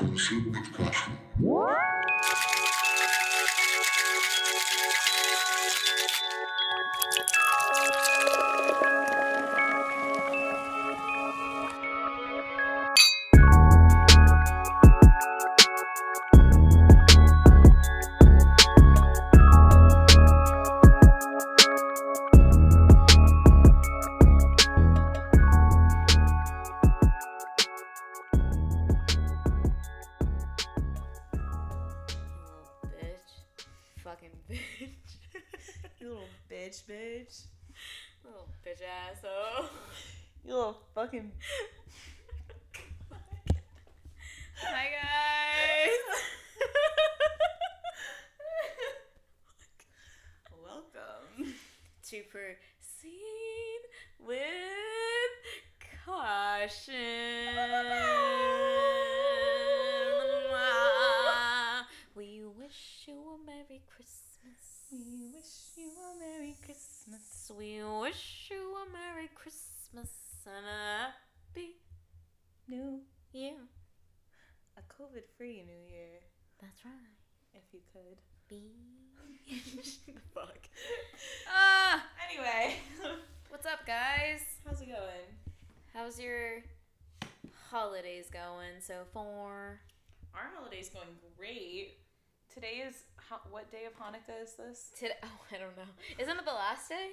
Consume with caution. Could. Be. Fuck. Ah, Anyway, what's up, guys? how's it going? How's your holidays going so far? Our holiday's going great. Today is. Ha- what day of Hanukkah is this? Today, oh, I don't know. Isn't it the last day?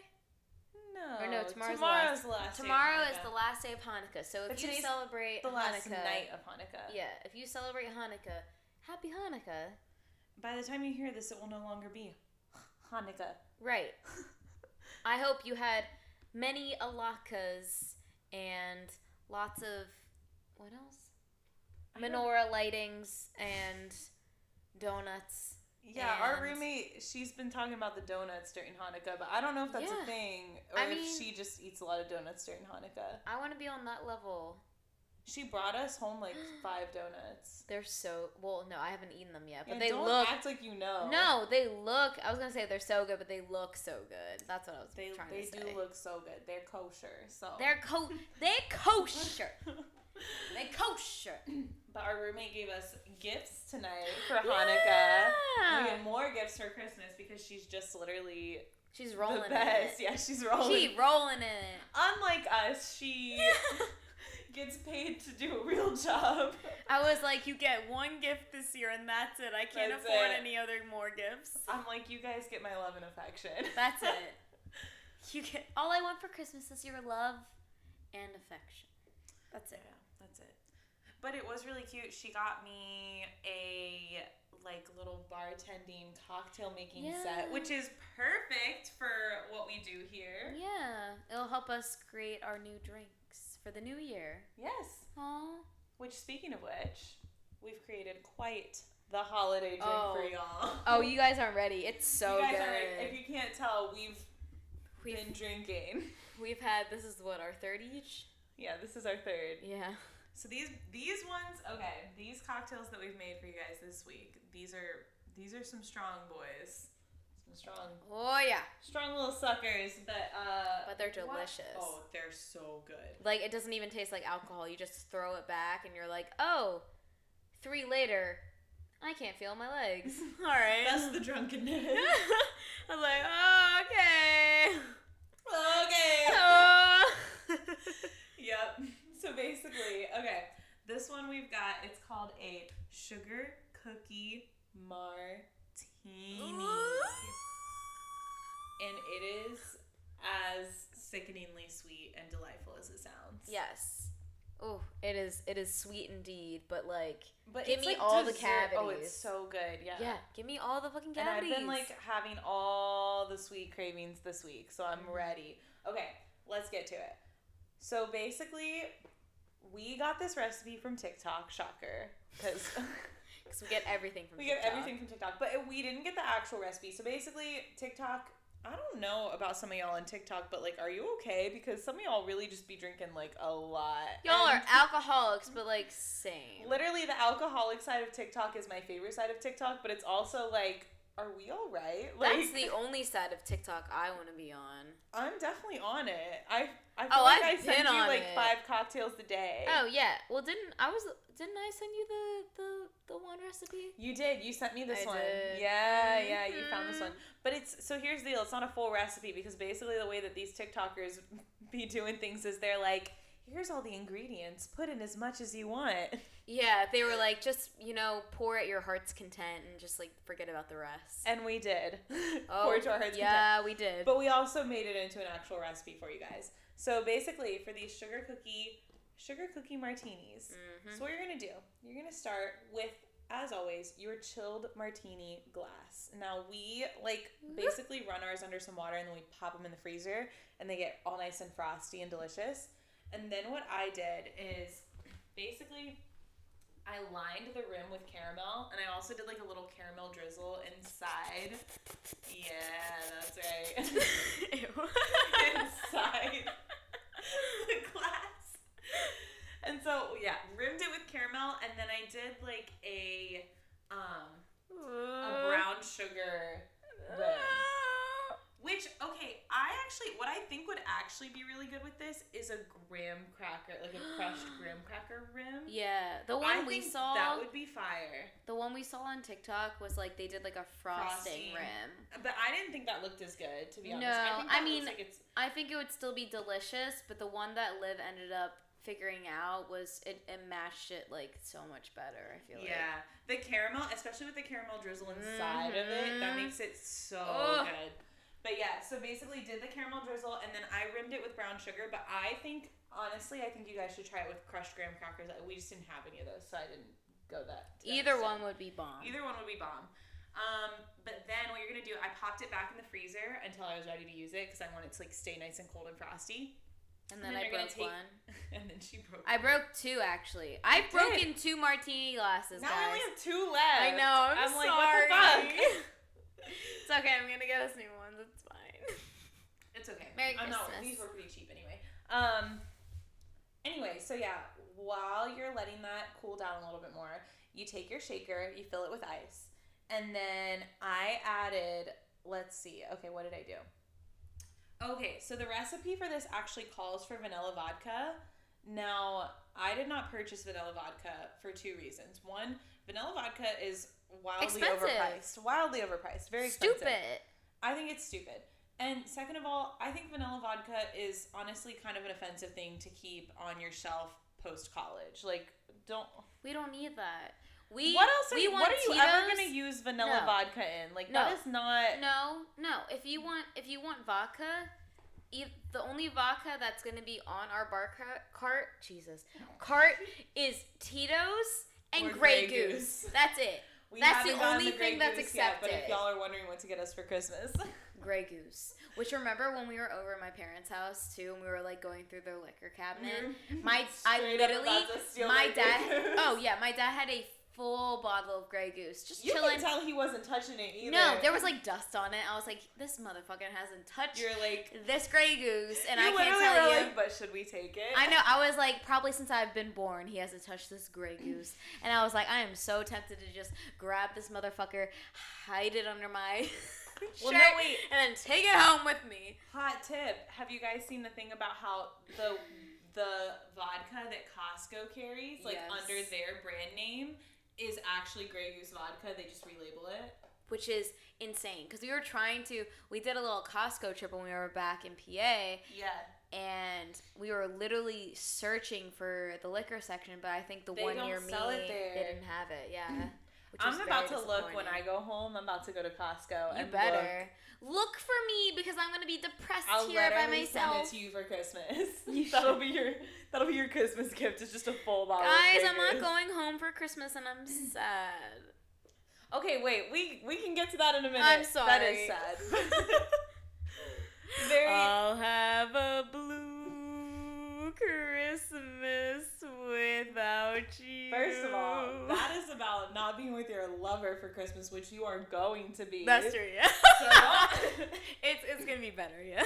No. Or no, tomorrow's, tomorrow's the last. day Tomorrow is the last day of Hanukkah. So if But you celebrate the last Hanukkah, night of Hanukkah. yeah, if you celebrate Hanukkah, happy Hanukkah. By the time you hear this, it will no longer be Hanukkah. Right. I hope you had many latkes and lots of what else? Menorah lightings and donuts. Yeah, our roommate, she's been talking about the donuts during Hanukkah, but I don't know if that's Yeah. a thing or I if mean- she just eats a lot of donuts during Hanukkah. I want to be on that level. She brought us home like five donuts. They're so well. No, I haven't eaten them yet, but Yeah, they don't look. act like you know. No, they look. I was gonna say they're so good, but they look so good. That's what I was they trying they to say. They do look so good. They're kosher, so They're co. They're kosher. they kosher. but our roommate gave us gifts tonight for Hanukkah. Yeah. We get more gifts for Christmas because she's just literally She's rolling the best. it. Yeah, she's rolling. She rolling in it. Unlike us, she gets paid to do a real job. I was like, you get one gift this year, and that's it. I can't That's afford it. any other more gifts. I'm like, you guys get my love and affection. That's it. You get all I want for Christmas is your love and affection. That's it. Yeah, that's it. But it was really cute. She got me a like little bartending cocktail making set, which is perfect for what we do here. Yeah, it'll help us create our new drinks for the new year. Yes. Aww. Which speaking of which, we've created quite the holiday drink Oh. for y'all. Oh, you guys aren't ready. It's so you guys good. Are, if you can't tell, we've we've, been drinking. we've had this is what our third each. Yeah, this is our third. Yeah. So these these ones, okay, these cocktails that we've made for you guys this week, these are these are some strong boys. Strong Oh yeah. strong little suckers, but uh But they're what- delicious. Oh, they're so good. Like it doesn't even taste like alcohol. You just throw it back, and you're like, oh, three later, I can't feel my legs. All right. That's the drunkenness. I was like, oh, okay. okay. Oh. Yep. So basically, okay, this one we've got it's called a sugar cookie martini. And it is as sickeningly sweet and delightful as it sounds. yes. Oh, it is. It is sweet indeed, but like, But Give me like all the dessert. Oh, it's so good. Yeah. yeah, give me all the fucking cavities. And I've been like having all the sweet cravings this week, so I'm mm-hmm. ready. Okay, let's get to it. So basically, we got this recipe from TikTok, shocker, because because we get everything from we get TikTok. everything from TikTok, but we didn't get the actual recipe. So basically, TikTok. I don't know about some of y'all on TikTok, but like, are you okay? Because some of y'all really just be drinking like a lot. Y'all And are alcoholics, but like same. Literally, the alcoholic side of TikTok is my favorite side of TikTok, but it's also like, are we all right? Like, That's the only side of TikTok I want to be on. I'm definitely on it. I I oh, feel Oh, like I've I send you like it. five cocktails a day. Oh yeah. Well, didn't I was didn't I send you the the the one recipe? You did. You sent me this I one. did. Yeah, yeah, you found this one. Mm-hmm. But it's so here's the deal. It's not a full recipe because basically the way that these TikTokers be doing things is they're like, here's all the ingredients. Put in as much as you want. Yeah, they were like, just you know, pour at your heart's content and just like forget about the rest. And we did. oh, Pour to our heart's content. yeah, we did. But we also made it into an actual recipe for you guys. So basically, for these sugar cookie sugar cookie martinis, Mhm. so what you're gonna do? You're gonna start with, as always, your chilled martini glass. Now we like basically run ours under some water and then we pop them in the freezer, and they get all nice and frosty and delicious. And then what I did is basically. I lined the rim with caramel, and I also did like a little caramel drizzle inside. Yeah, that's right. Ew. inside the glass. And so yeah, rimmed it with caramel, and then I did like a um a brown sugar rim. Which okay, I actually what I think would actually be really good with this is a graham cracker, like a crushed graham cracker rim. Yeah, the I one we think saw, that would be fire. the one we saw on TikTok was like they did like a frosting Frosting. rim. But I didn't think that looked as good, to be honest. No, I, think I mean- like I think it would still be delicious, but the one that Liv ended up figuring out was it, it matched it like so much better. I feel like. Yeah, the caramel, especially with the caramel drizzle inside of it, that Mhm. makes it so good. But yeah, so basically did the caramel drizzle and then I rimmed it with brown sugar. But I think honestly, I think you guys should try it with crushed graham crackers. We just didn't have any of those, so I didn't go that. either extent. one would be bomb. Either one would be bomb. Um, but then what you're gonna do? I popped it back in the freezer until I was ready to use it because I wanted to like stay nice and cold and frosty. And and then, then I broke take- one. and then she broke. I broke two actually. I've broken two martini glasses, now guys. we only have two left. I know. I'm, like, sorry. what the fuck? it's okay. I'm gonna get us new ones. It's fine. It's okay. Merry I know Christmas. these were pretty cheap anyway. Um. Anyway, so yeah, while you're letting that cool down a little bit more, you take your shaker, you fill it with ice, and then I added. Let's see. Okay, what did I do? Okay, so the recipe for this actually calls for vanilla vodka. Now, I did not purchase vanilla vodka for two reasons. One, vanilla vodka is wildly Expensive. overpriced. Wildly overpriced. Very expensive. Stupid. I think it's stupid. And second of all, I think vanilla vodka is honestly kind of an offensive thing to keep on your shelf post college. Like, don't. We don't need that. We what else? Are we you, want what are you ever gonna use vanilla No. vodka in? Like, No. that is not. No, no. If you want, if you want vodka, the only vodka that's gonna be on our bar ca- cart, Jesus, cart is Tito's and Grey, Grey Goose. Goose. That's it. We That's the only the thing that's Goose yet, but if y'all are wondering what to get us for Christmas, Grey Goose. Which remember when we were over at my parents' house too, and we were like going through their liquor cabinet. Mm-hmm. My I Straight literally my dad. Oh yeah, my dad had a full bottle of Grey Goose, just you chilling. can tell he wasn't touching it either. No, there was like dust on it. I was like, this motherfucker hasn't touched You're like. this Grey Goose, and I can't tell were you. like, but should we take it? I know. I was like, probably since I've been born, he hasn't touched this Grey Goose, and I was like, I am so tempted to just grab this motherfucker, hide it under my Well, shirt, no, wait. and then take it home with me. Hot tip: Have you guys seen the thing about how the the vodka that Costco carries, like Yes. under their brand name, is actually Grey Goose vodka? They just relabel it. which is insane because we were trying to we did a little costco trip when we were back in pa Yeah. and we were literally searching for the liquor section but i think the They one near me sell it there. they didn't have it yeah I'm about to look when I go home. I'm about to go to Costco. you and better look. for me because i'm gonna be depressed Look. I'll here by literally send myself it to you for Christmas. You that'll be your that'll be your Christmas gift. It's just a full bottle. guys i'm not going home for christmas and i'm sad Okay, wait. We we can get to that in a minute. I'm sorry. is sad. Very. I'll have a blue Christmas without you. First of all, that is about not being with your lover for Christmas, which you are going to be. That's true, yeah. So- it's it's gonna be better, yeah.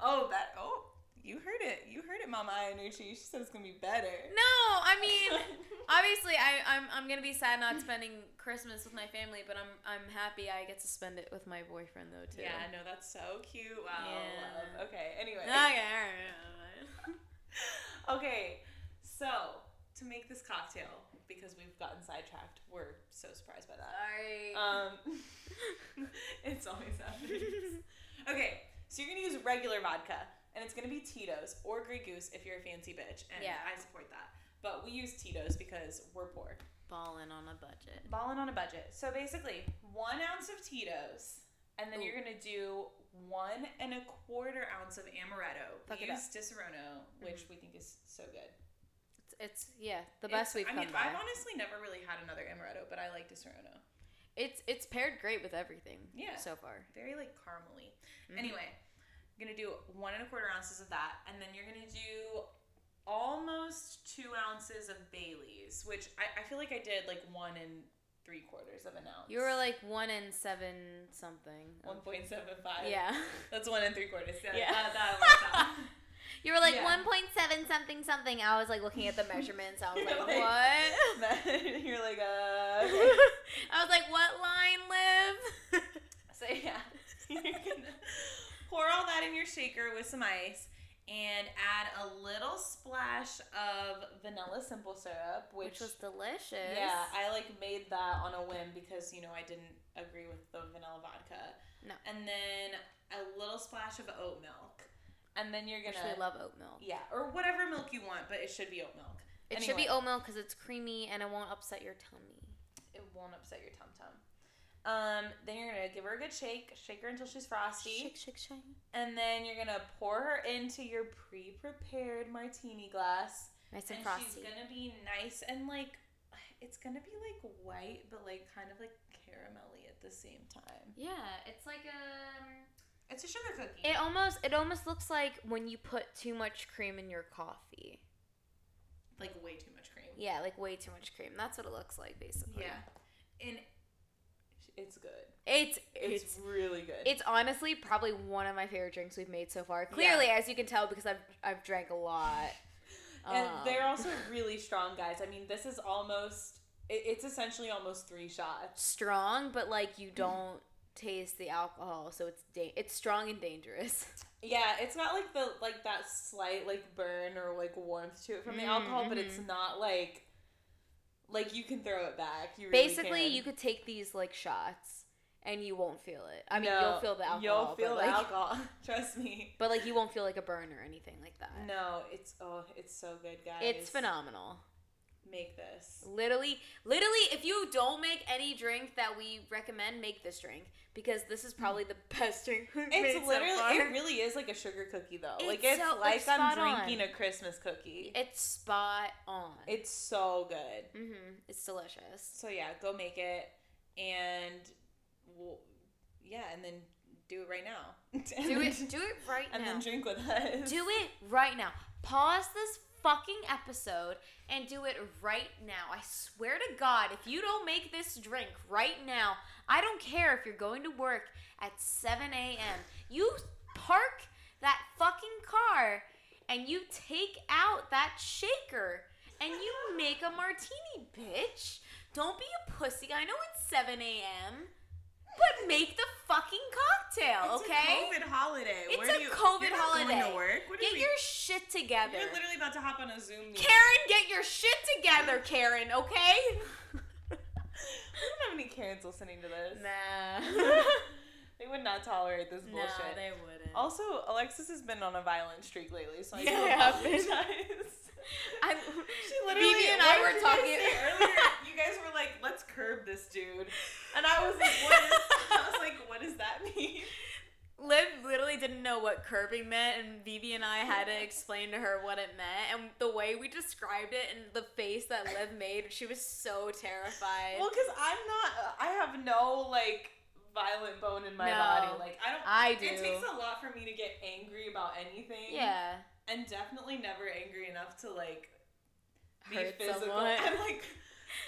oh, that. Oh, you heard it. You heard it, Mama Inuchi. She said it's gonna be better. No, I mean, obviously, I I'm I'm gonna be sad not spending Christmas with my family, but I'm I'm happy I get to spend it with my boyfriend though too. Yeah, no, that's so cute. Wow, Yeah. love. Okay, anyway. Okay. Okay, so to make this cocktail, because we've gotten sidetracked. We're so surprised by that. Sorry. Um, it's always happening. okay, so you're gonna use regular vodka, and it's gonna be Tito's or Grey Goose if you're a fancy bitch, and Yeah. I support that. But we use Tito's because we're poor. Balling on a budget. Balling on a budget. So basically, one ounce of Tito's, and then Ooh. you're gonna do one and a quarter ounce of amaretto. Fuck we it use Disaronno, which we think is so good. It's, it's yeah, the best It's- we've I come mean, by. I've honestly never really had another amaretto, but I like Disaronno. It's it's paired great with everything. Yeah. So far. Very like caramely. Mhm. Anyway, I'm gonna do one and a quarter ounces of that, and then you're gonna do almost two ounces of Bailey's, which I, I feel like I did like one and three quarters of an ounce. You were like one and seven something. one point seven five. Yeah. That's one and three quarters. Yeah, Yeah. That, that. You were like Yeah. one point seven something something. I was like looking at the measurements. I was like, like- what? you're like, uh. okay. I was like, what line Liv? So yeah, you're gonna pour all that in your shaker with some ice and add a little splash of vanilla simple syrup, which, Which was delicious. yeah, I like made that on a whim because you know I didn't agree with the vanilla vodka. No. And then a little splash of oat milk, and then you're gonna we love oat milk. yeah, or whatever milk you want, but it should be oat milk. It should be oat milk because it's creamy and it won't upset your tummy. It won't upset your tum tum. Um, then you're gonna give her a good shake, shake her until she's frosty. Shake, shake, shake. And then you're gonna pour her into your pre-prepared martini glass, Nice and, and frosty. she's gonna be nice and like, it's gonna be like white, but like kind of like caramelly at the same time. yeah, it's like a. It's a sugar cookie. It almost it almost looks like when you put too much cream in your coffee. like way too much cream. Yeah, like way too much cream. That's what it looks like basically. Yeah, and it's good. It's It's, it's really good. it's honestly probably one of my favorite drinks we've made so far. Clearly, as you can tell because I've I've drank a lot. and Um, they're also really strong, guys. I mean, this is almost. It, it's essentially almost three shots. strong, but like you don't taste the alcohol, so it's da- it's strong and dangerous. Yeah, it's not like the like that slight like burn or like warmth to it from the Mm, alcohol, but it's mhm. not like like you can throw it back. You really Basically, can. you could take these like shots and you won't feel it. I mean, No, you'll feel the alcohol. You'll feel the like, alcohol. Trust me. But like you won't feel like a burn or anything like that. No, it's oh, it's so good, guys. It's phenomenal. Make this. Literally, literally, if you don't make any drink that we recommend, make this drink because this is probably the best drink we've made It's so literally. far. it really is like a sugar cookie though. like It's it's so- like it's I'm spot on. drinking a Christmas cookie. It's spot on. it's so good. mm-hmm. It's delicious. So yeah, go make it, and we'll, yeah, and then do it right now. Do it. Do it right and now. And then drink with us. Do it right now. Pause this fucking episode and do it right now. I swear to God, if you don't make this drink right now, I don't care if you're going to work at 7 a.m. You park that fucking car and you take out that shaker and you make a martini, bitch. Don't be a pussy. I know it's 7 a.m. But make the fucking cocktail, okay? It's okay? a COVID holiday. It's Where a you, COVID not Going holiday. to work? What Get we- your shit together. You're literally about to hop on a Zoom meeting. Karen, get your shit together, Karen, okay? we don't have any Karens listening to this. Nah. They would not tolerate this bullshit. They wouldn't. also, Alexis has been on a violent streak lately, so I Yeah, do I apologize. I, She literally, Vivi and I were did you guys talking. earlier. You guys were like, "Let's curb this dude," and I was like, "What?" I was like, "What does that mean?" Liv literally didn't know what curbing meant, and Vivi and I had to explain to her what it meant. And the way we described it and the face that Liv made, she was so terrified. Well, because I'm not. I have no like violent bone in my No. body. Like I don't. I do. It takes a lot for me to get angry about anything. yeah. And definitely never angry enough to like be Hurt physical. someone. I'm like,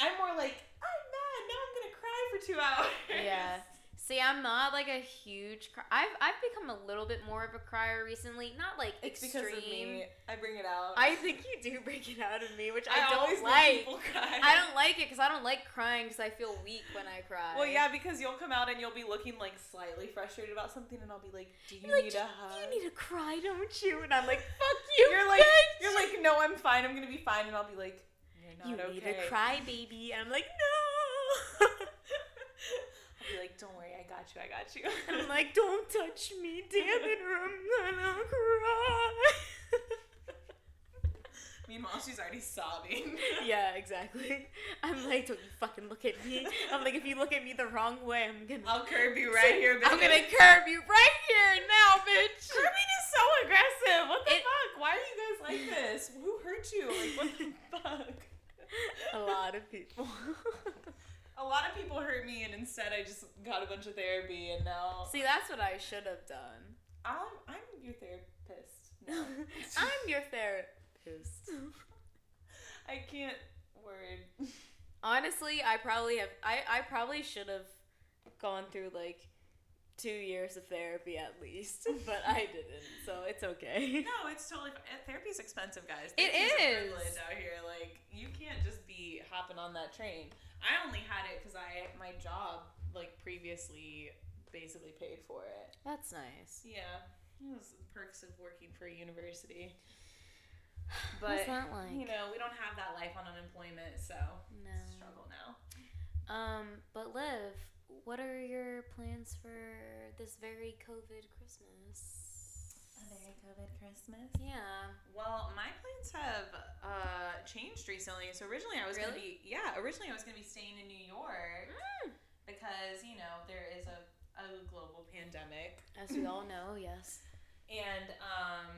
I'm more like, oh, I'm mad. Now I'm gonna cry for two hours. Yeah. See, I'm not like a huge. Cry- I've I've become a little bit more of a crier recently. Not like It's extreme. because of me. I bring it out. I think you do break it out of me, which I, always don't like. I don't like it because I don't like crying because I feel weak when I cry. Well, yeah, because you'll come out and you'll be looking like slightly frustrated about something, and I'll be like, "Do you like, need a hug?" You need to cry, don't you? And I'm like, fuck you. You're like, you're like, "No, I'm fine. I'm gonna be fine," and I'll be like, you okay. need a cry baby. And I'm like, no. I'll be like, don't worry, I got you, I got you. And I'm like, don't touch me, damn it, or I'm gonna cry. Meanwhile, she's already sobbing. yeah, exactly. I'm like, don't you fucking look at me. I'm like, if you look at me the wrong way, I'm gonna. I'll curb you right here, bitch. I'm gonna curb you right here now, bitch. Curbing is so aggressive. What the It- fuck? Why are you guys like this? Who hurt you? Like, what the fuck? A lot of people. A lot of people hurt me, and instead I just got a bunch of therapy, and now See, that's what I should have done. I'm, I'm your therapist. No. I'm your therapist. I can't word. Honestly, I probably have. I, I probably should have gone through like two years of therapy at least, but I didn't, so it's okay. No, it's totally fine. Therapy's expensive, guys. It Therapy's a is. privilege out here. Like, you can't just be hopping on that train. I only had it because I my job like previously basically paid for it. That's nice. Yeah, it was the perks of working for a university. But like? you know, we don't have that life on unemployment, so No. struggle now. Um, but Liv, what are your plans for this very COVID Christmas? A very COVID Christmas. Yeah. Well, my plans have uh, changed recently. So originally I was gonna be yeah, originally I was gonna be staying in New York Mm. because you know there is a, a global pandemic As we all know, yes. and um,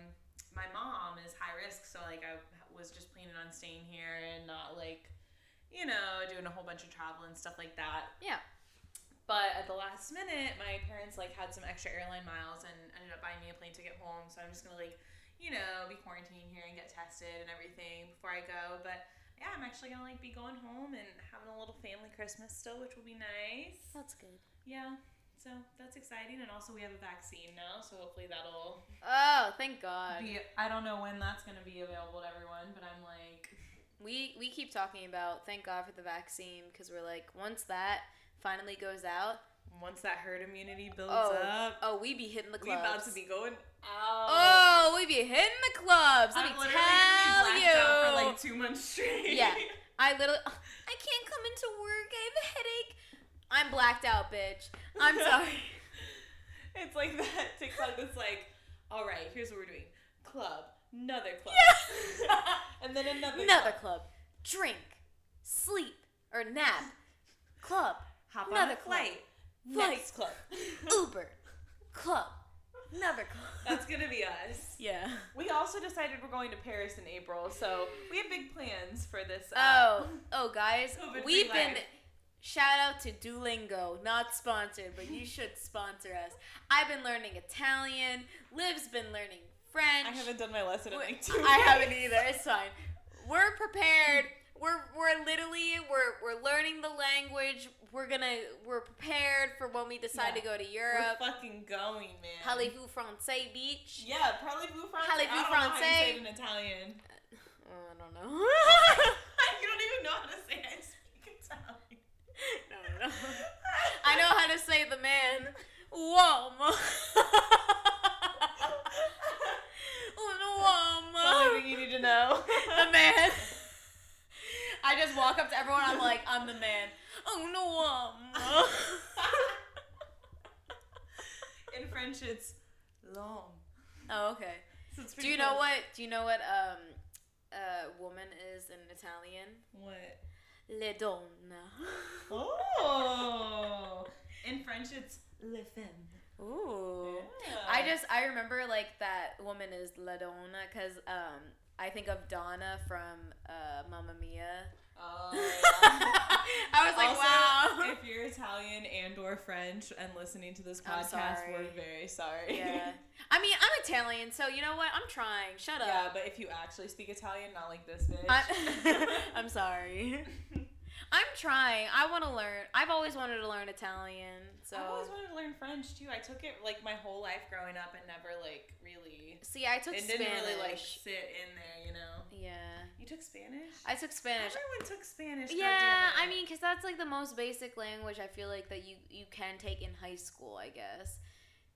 my mom is high risk, so like I was just planning on staying here and not like you know doing a whole bunch of travel and stuff like that. Yeah. But at the last minute, my parents like had some extra airline miles and ended up buying me a plane ticket home. So I'm just gonna like, you know, be quarantining here and get tested and everything before I go. But yeah, I'm actually gonna like be going home and having a little family Christmas still, which will be nice. That's good. Yeah. So that's exciting, and also we have a vaccine now, so hopefully that'll Oh, thank God. be. I don't know when that's gonna be available to everyone, but I'm like, We we keep talking about thank God for the vaccine because we're like once that finally goes out, once that herd immunity builds oh up, oh we be hitting the clubs. we about to be going oh, out. Oh, we be hitting the clubs. Let I'm me tell you. out for like two months straight. Yeah. I literally, I can't come into work. I have a headache. I'm blacked out, bitch. I'm sorry. it's like that TikTok that's like, all right, here's what we're doing: club, another club, and then another, Another club. club. Drink, sleep, or nap. Club. Hop on Another a club. flight. Flight. Next club. Uber. Club. Another club. That's gonna be us. yeah. We also decided we're going to Paris in April, so we have big plans for this. uh, Oh, oh, guys, we've been. life. Shout out to Duolingo, not sponsored, but you should sponsor us. I've been learning Italian. Liv's been learning French. I haven't done my lesson in like two. Weeks. I haven't either. It's fine. We're prepared. We're we're literally we're we're learning the language. We're gonna we're prepared for when we decide Yeah. to go to Europe. We're fucking going, man. Parlez-vous français, beach? Yeah, parlez-vous français. Parlez-vous I don't know how you say français? it in Italian. Oh, I don't know. you don't even know how to say I speak Italian. no, no, no. I know how to say the man. Uomo. Un uomo. Something you need to know. the man. I just walk up to everyone. I'm like, I'm the man. No, um. In French, it's long. oh, okay. So Do you know what? Do you know what um, uh, woman is in Italian? What? Le donna. Oh. In French, it's le femme. Ooh. Yeah. I just I remember like that woman is La Donna because um I think of Donna from uh, Mamma Mia. Oh, yeah. I was like, Also, wow. If you're Italian and or French and listening to this podcast, we're very sorry. yeah. I mean, I'm Italian, so you know what? I'm trying. Shut up. Yeah, but if you actually speak Italian, not like this bitch. I'm, I'm sorry. I'm trying. I want to learn. I've always wanted to learn Italian. So I've always wanted to learn French too. I took it like my whole life growing up and never like really. see, I took It Spanish. didn't really like sit in there, you know. yeah, You took Spanish. I took Spanish. Everyone took Spanish. Yeah. I mean, cause that's like the most basic language I feel like that you you can take in high school, I guess.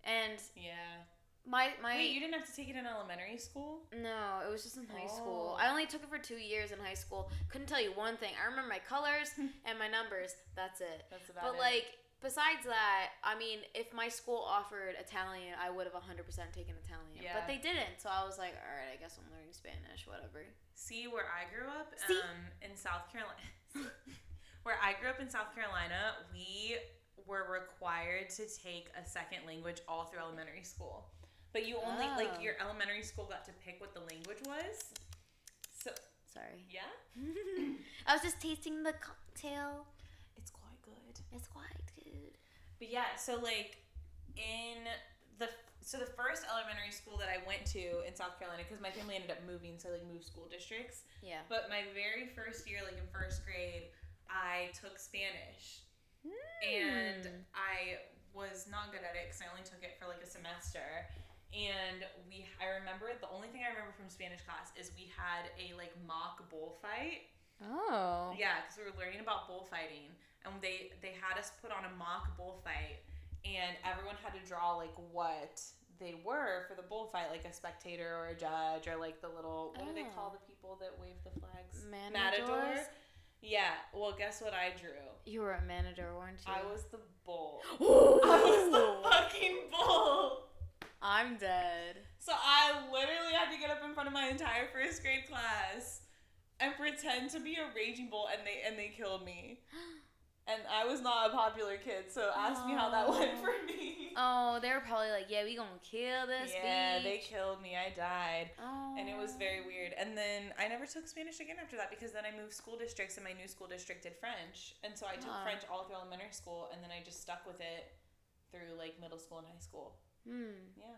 And Yeah. My my Wait, you didn't have to take it in elementary school? no, it was just in high school. Oh. I only took it for two years in high school. Couldn't tell you one thing. I remember my colors and my numbers. That's it. That's about But it. But like besides that, I mean, if my school offered Italian, I would have 100% taken Italian. Yeah. But they didn't. So I was like, all right, I guess I'm learning Spanish, whatever. See where I grew up See? um, in South Carolina. where I grew up in South Carolina, we were required to take a second language all through elementary school. But you only Oh. like your elementary school got to pick what the language was. So Sorry. yeah, I was just tasting the cocktail. it's quite good. It's quite good. But yeah, so like in the so the first elementary school that I went to in South Carolina because my family ended up moving, so like moved school districts. Yeah. But my very first year, like in first grade, I took Spanish. and Hmm. I was not good at it because I only took it for like a semester. And we, I remember the only thing I remember from Spanish class is we had a like mock bullfight. Oh. Yeah, because we were learning about bullfighting, and they they had us put on a mock bullfight, and everyone had to draw like what they were for the bullfight, like a spectator or a judge or like the little what do they Oh. call the people that wave the flags? Matadors? Yeah. Well, guess what I drew? You were a manager, weren't you? I was the bull. I was the fucking bull. I'm dead. So I literally had to get up in front of my entire first grade class and pretend to be a raging bull, and they and they killed me. And I was not a popular kid, so ask me how that went for me. Oh, they were probably like, yeah, we gonna kill this yeah, they killed me. I died. Oh. And it was very weird. And then I never took Spanish again after that because then I moved school districts and my new school district did French. And so I took Ah. French all through elementary school and then I just stuck with it through like middle school and high school. Hmm. Yeah.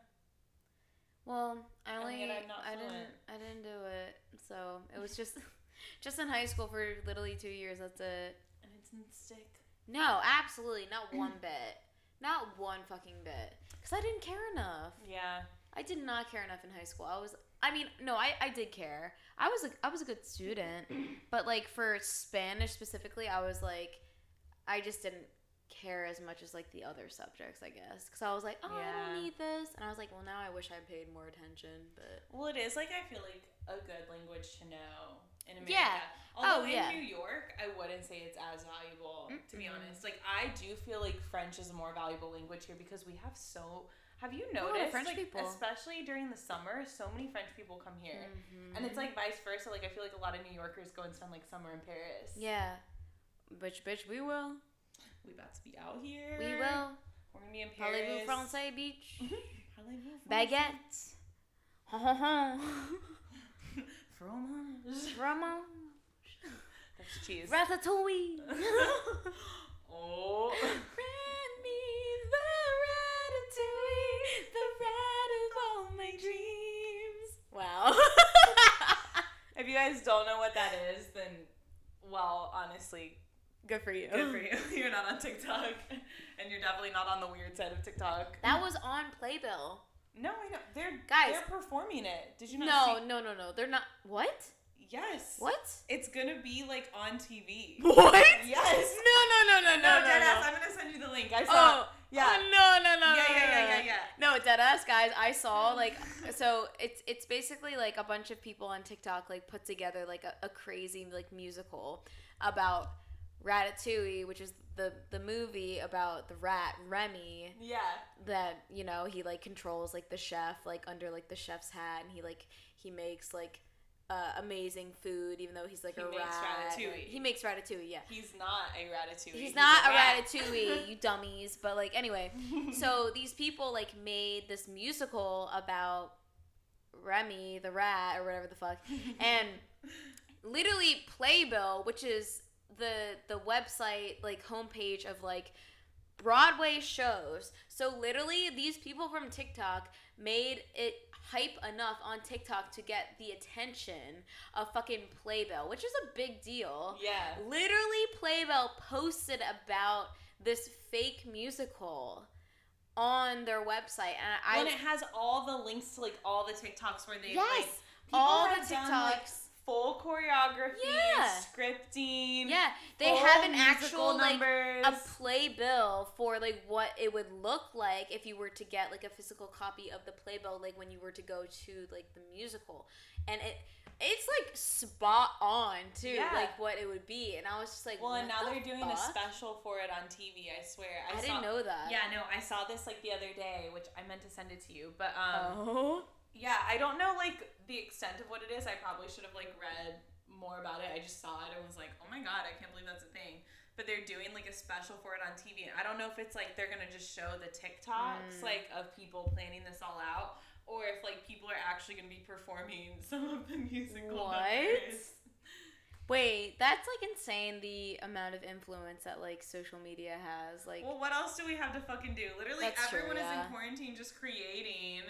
Well, I only not I didn't. I didn't do it. So it was just just in high school for literally two years. That's it. And it didn't stick. No, absolutely not one bit. Not one fucking bit. Cause I didn't care enough. Yeah. I did not care enough in high school. I was I mean, no, I, I did care. I was a I was a good student. But like for Spanish specifically, I was like I just didn't care as much as like the other subjects, I guess. Cuz I was like, "Oh, I don't need this." And I was like, "Well, now I wish I paid more attention." But Well, it is like I feel like a good language to know in America. Yeah. Although Oh, yeah. in New York, I wouldn't say it's as valuable. To be honest, like I do feel like French is a more valuable language here because we have so. Have you noticed, French like, people. especially during the summer, so many French people come here, Mhm. and it's like vice versa. Like I feel like a lot of New Yorkers go and spend like summer in Paris. Yeah. Bitch, bitch, we will. We about to be out here. We will. We're gonna be in Paris. Parlez-vous français, beach? Mm-hmm. Parlez-vous français? Baguette. Ho. Fromage. That's cheese. Ratatouille. oh. Grant me the ratatouille, the rat of all my dreams. Wow. If you guys don't know what that is, then well, honestly, Good for you. good for you. You're not on TikTok, and you're definitely not on the weird side of TikTok. That was on Playbill. No, I know. They're Guys. They're performing it. Did you not? No, See? no, no, no. They're not. What? Yes. What? It's gonna be like on TV. What? Yes. No, no, no, no, no, no. deadass. no. I'm gonna send you the link. I saw. Oh, yeah. Oh, no, no, no, yeah, no, yeah, no, yeah, no. yeah, yeah. No, dead ass guys. I saw like so it's it's basically like a bunch of people on TikTok like put together like a, a crazy like musical about Ratatouille, which is the the movie about the rat Remy Yeah. that you know he like controls like the chef like under like the chef's hat and he like he makes like uh, amazing food even though he's like He a makes rat. ratatouille. He makes ratatouille, yeah. He's not a ratatouille. He's not a rat. ratatouille, you dummies. But like anyway, so these people like made this musical about Remy the rat or whatever the fuck, and literally Playbill, which is the the website like homepage of like Broadway shows. So literally, these people from TikTok made it hype enough on TikTok to get the attention of fucking Playbill, which is a big deal. Yeah. Literally, Playbill posted about this fake musical on their website, and I when it has all the links to like all the TikToks where they yes, like all the done, TikToks. like, full choreography, Yeah. scripting. Yeah, they have an actual like a playbill for like what it would look like if you were to get like a physical copy of the playbill like when you were to go to like the musical and it it's like spot on too Yeah. like what it would be and i was just like well, and now the they're doing a special for it on TV. I swear. i, saw, didn't know that Yeah, no, I saw this like the other day, which I meant to send it to you, but um, oh yeah, I don't know like the extent of what it is. I probably should have like read more about it. I just saw it and was like, oh my god, I can't believe that's a thing. But they're doing like a special for it on TV. I don't know if it's like they're gonna just show the TikToks Mm. like of people planning this all out, or if like people are actually gonna be performing some of the musical What? numbers. wait that's like insane the amount of influence that like social media has like Well, what else do we have to fucking do? Literally, That's true, everyone is in quarantine just creating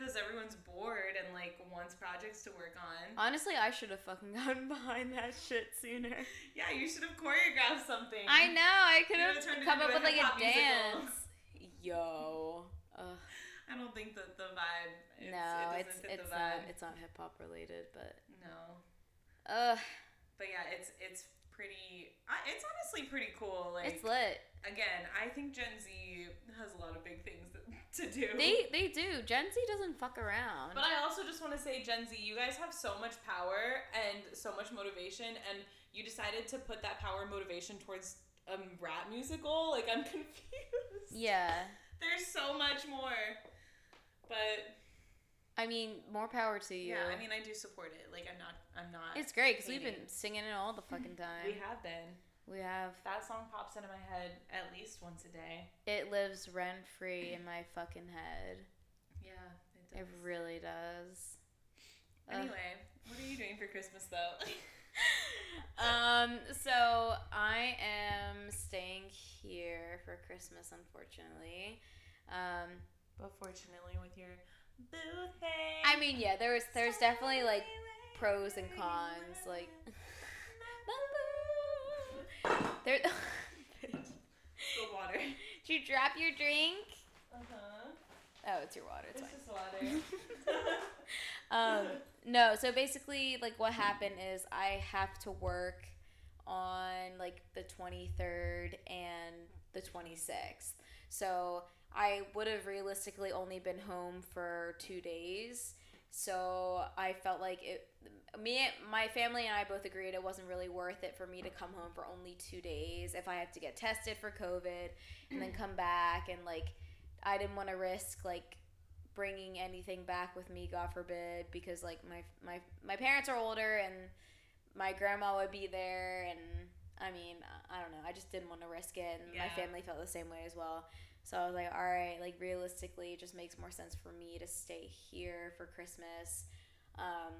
because everyone's bored and like wants projects to work on. honestly i should have fucking gotten behind that shit sooner Yeah, you should have choreographed something. I know. I could have would've turned it come up with like a musical. dance. Yo. Ugh. I don't think that the vibe. It's, no, it it's fit it's the not it's not hip hop related, but no, uh, but yeah, it's it's pretty. It's honestly pretty cool. Like it's lit. again, I think Gen Z has a lot of big things that, to do. They they do. Gen Z doesn't fuck around. But I also just want to say, Gen Z, you guys have so much power and so much motivation, and you decided to put that power and motivation towards a rap musical. Like, I'm confused. yeah. There's so much more. But I mean, more power to you. yeah, I mean, I do support it. Like, I'm not, I'm not. it's great because we've been singing it all the fucking time. We have been. We have. That song pops into my head at least once a day. It lives rent free in my fucking head. Yeah, it It really does. Ugh. Anyway, what are you doing for Christmas though? um, so I am staying here for Christmas, unfortunately. Um, but fortunately, with your boo thing. I mean, yeah, there was there's definitely like pros and cons. Like, there. Go water. Did you drop your drink? Uh huh. Oh, it's your water. It's It's just water. Um, no, so basically, like, what happened is I have to work on like the 23rd and the 26th. So I would have realistically only been home for two days. So I felt like it. Me, my family, and I both agreed it wasn't really worth it for me to come home for only two days if I had to get tested for COVID and then come back and like I didn't want to risk like bringing anything back with me, God forbid, because like my my my parents are older and my grandma would be there, and I mean I don't know, I just didn't want to risk it, and my family felt the same way as well. So I was like, all right, like realistically, it just makes more sense for me to stay here for Christmas. Um,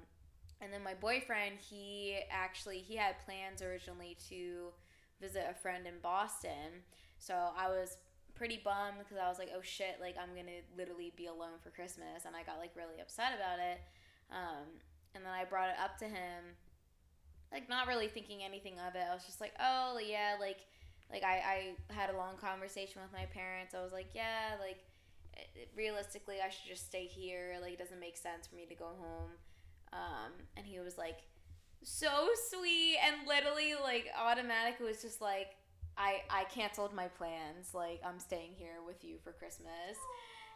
and then my boyfriend, he actually he had plans originally to visit a friend in Boston. So I was pretty bummed because I was like, oh shit, like I'm gonna literally be alone for Christmas, and I got like really upset about it. Um, and then I brought it up to him, like not really thinking anything of it. I was just like, oh yeah, like like I I had a long conversation with my parents. I was like, yeah, like it, realistically, I should just stay here. Like it doesn't make sense for me to go home. Um, and he was like, so sweet, and literally like automatically was just like. I, I canceled my plans. Like, I'm staying here with you for Christmas.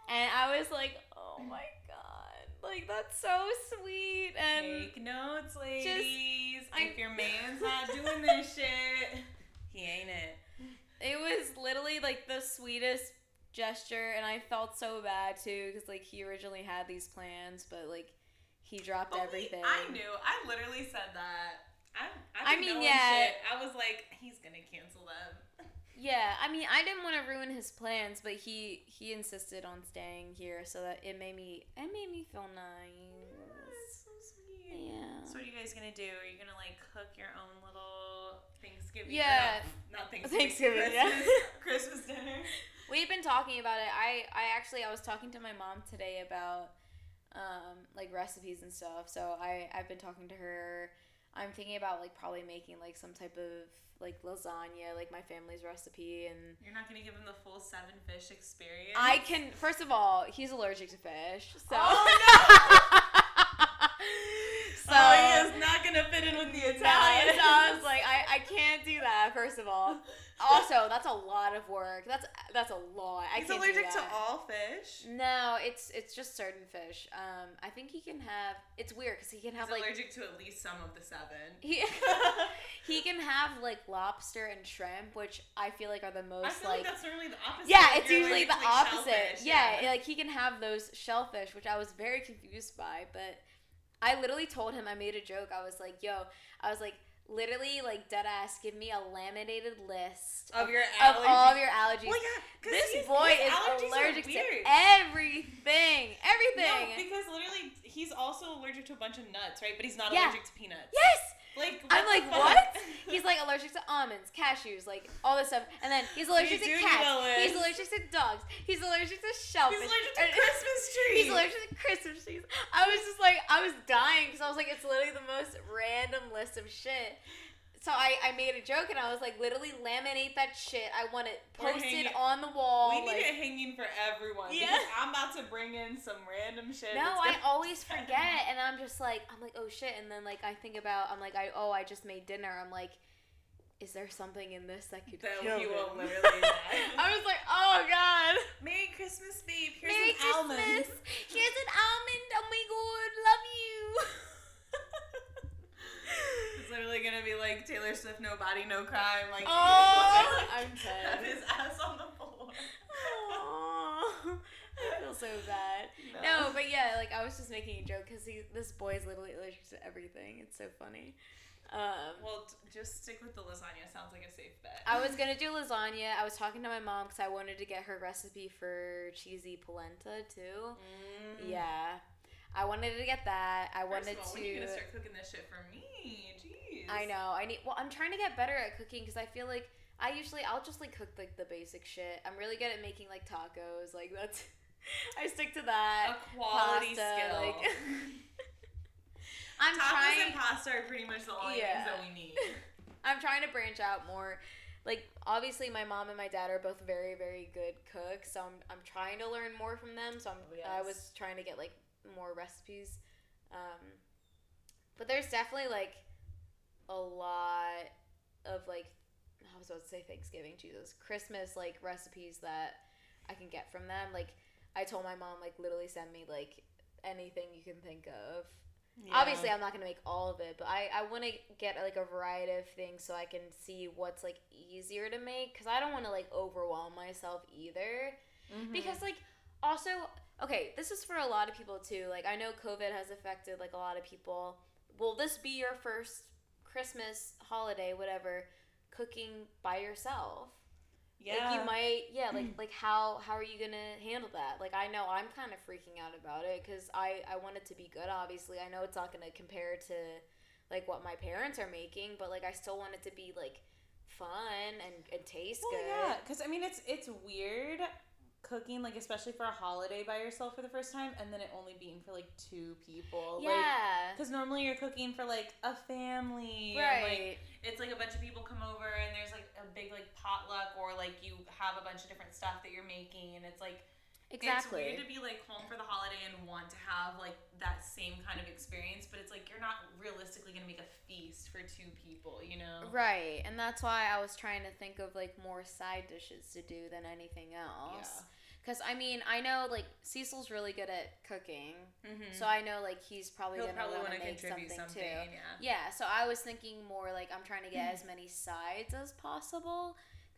And I was like, oh my god. Like, that's so sweet. And Take notes, ladies. I- if your man's not doing this shit, he ain't it. it was literally like the sweetest gesture. And I felt so bad too because, like, he originally had these plans, but, like, he dropped Only everything. I knew. I literally said that. I, I I, mean, yeah. Shit. I was like, he's gonna cancel them. Yeah, I mean, I didn't want to ruin his plans, but he he insisted on staying here, so that it made me it made me feel nice. so sweet. Yeah. So what are you guys gonna do? Are you gonna like cook your own little Thanksgiving? Yeah. Not, not Thanksgiving. Thanksgiving, yeah. Christmas, Christmas dinner. We've been talking about it. I I actually I was talking to my mom today about um like recipes and stuff. So I I've been talking to her. I'm thinking about like probably making like some type of like lasagna, like my family's recipe and You're not gonna give him the full seven fish experience. I can first of all, he's allergic to fish. So Oh, So oh, he is not gonna fit in with the no, Italians. so I was like, I, I can't do that. First of all, also that's a lot of work. That's that's a lot. I He's can't do allergic to all fish. No, it's it's just certain fish. Um, I think he can have. It's weird because he can have He's like allergic to at least some of the seven. he he can have like lobster and shrimp, which I feel like are the most I feel like, like. that's normally the opposite. yeah, it's usually the to, like, opposite. shellfish, Yeah, like he can have those shellfish, which I was very confused by. But I literally told him I made a joke. I was like, "Yo," I was like, literally like dead ass. Give me a laminated list of your of allergies. all of your allergies. Well, yeah, this his- boy his is allergic to everything. Everything. No, because literally he's also allergic to a bunch of nuts, right? But he's not Yeah. allergic to peanuts. yes. Like I'm what like, the what? fuck? He's like allergic to almonds, cashews, like all this stuff. And then he's allergic to cats. He's allergic to dogs. He's allergic to shellfish. He's allergic to Christmas trees. He's allergic to Christmas trees. I was just like, I was dying because I was like, it's literally the most random list of shit. So I, I made a joke and I was like, literally laminate that shit. I want it posted hanging- on the wall. We need like- it hanging for everyone. Yeah. I'm about to bring in some random shit. No, I always forget, and I'm just like, I'm like, oh shit, and then like I think about, I'm like, I oh, I just made dinner. I'm like, is there something in this that could That kill you will literally. I was like, oh god. Merry Christmas, babe. Here's Merry an Christmas. almond. Here's an almond. Oh my god, love you. it's literally gonna be like Taylor Swift, no body, no crime. Like, Oh, I'm have dead. his ass on the floor. I feel so bad. No, but yeah, like I was just making a joke because this boy is literally allergic to everything. It's so funny. Um, Well, just stick with the lasagna. Sounds like a safe bet. I was gonna do lasagna. I was talking to my mom because I wanted to get her recipe for cheesy polenta too. Mm. Yeah, I wanted to get that. I First wanted of all, to. when are you gonna start cooking this shit for me? Jeez. I know. I need. Well, I'm trying to get better at cooking because I feel like I usually I'll just like cook like the basic shit. I'm really good at making like tacos. Like that's. I stick to that. A quality Pasta, skill. like- I'm Tacos trying. and pasta are pretty much the only Yeah. things that we need. I'm trying to branch out more. Like obviously, my mom and my dad are both very, very good cooks. So I'm, I'm trying to learn more from them. So I'm, Oh, I was trying to get like more recipes. Um, but there's definitely like a lot of like I was about to say Thanksgiving, Jesus, Christmas like recipes that I can get from them. Like I told my mom, like literally send me like anything you can think of. Obviously, I'm not gonna make all of it, but I I want to get like a variety of things so I can see what's like easier to make because I don't want to like overwhelm myself either. Mhm. Because like also okay, this is for a lot of people too. Like I know COVID has affected like a lot of people. Will this be your first Christmas holiday, whatever, cooking by yourself? Yeah, Like you might, yeah. Like like how how are you gonna handle that? Like I know I'm kind of freaking out about it because I I want it to be good. Obviously, I know it's not gonna compare to like what my parents are making, but like I still want it to be like fun and, and taste well, good. yeah, because I mean, it's it's weird cooking like especially for a holiday by yourself for the first time, and then it only being for like two people. Yeah. Because normally you're cooking for like a family. and, like, right. it's like a bunch of people come over and there's like a big like potluck or like you have a bunch of different stuff that you're making and it's like exactly. It's weird to be like home for the holiday and want to have like that same kind of experience, but it's like you're not realistically gonna make a feast for two people, you know? Right, and that's why I was trying to think of like more side dishes to do than anything else. Yeah. Because I mean, I know like Cecil's really good at cooking, Mm-hmm. so I know like he's probably He'll gonna probably want to to make something, something, too. yeah. Yeah, so I was thinking more like I'm trying to get as many sides as possible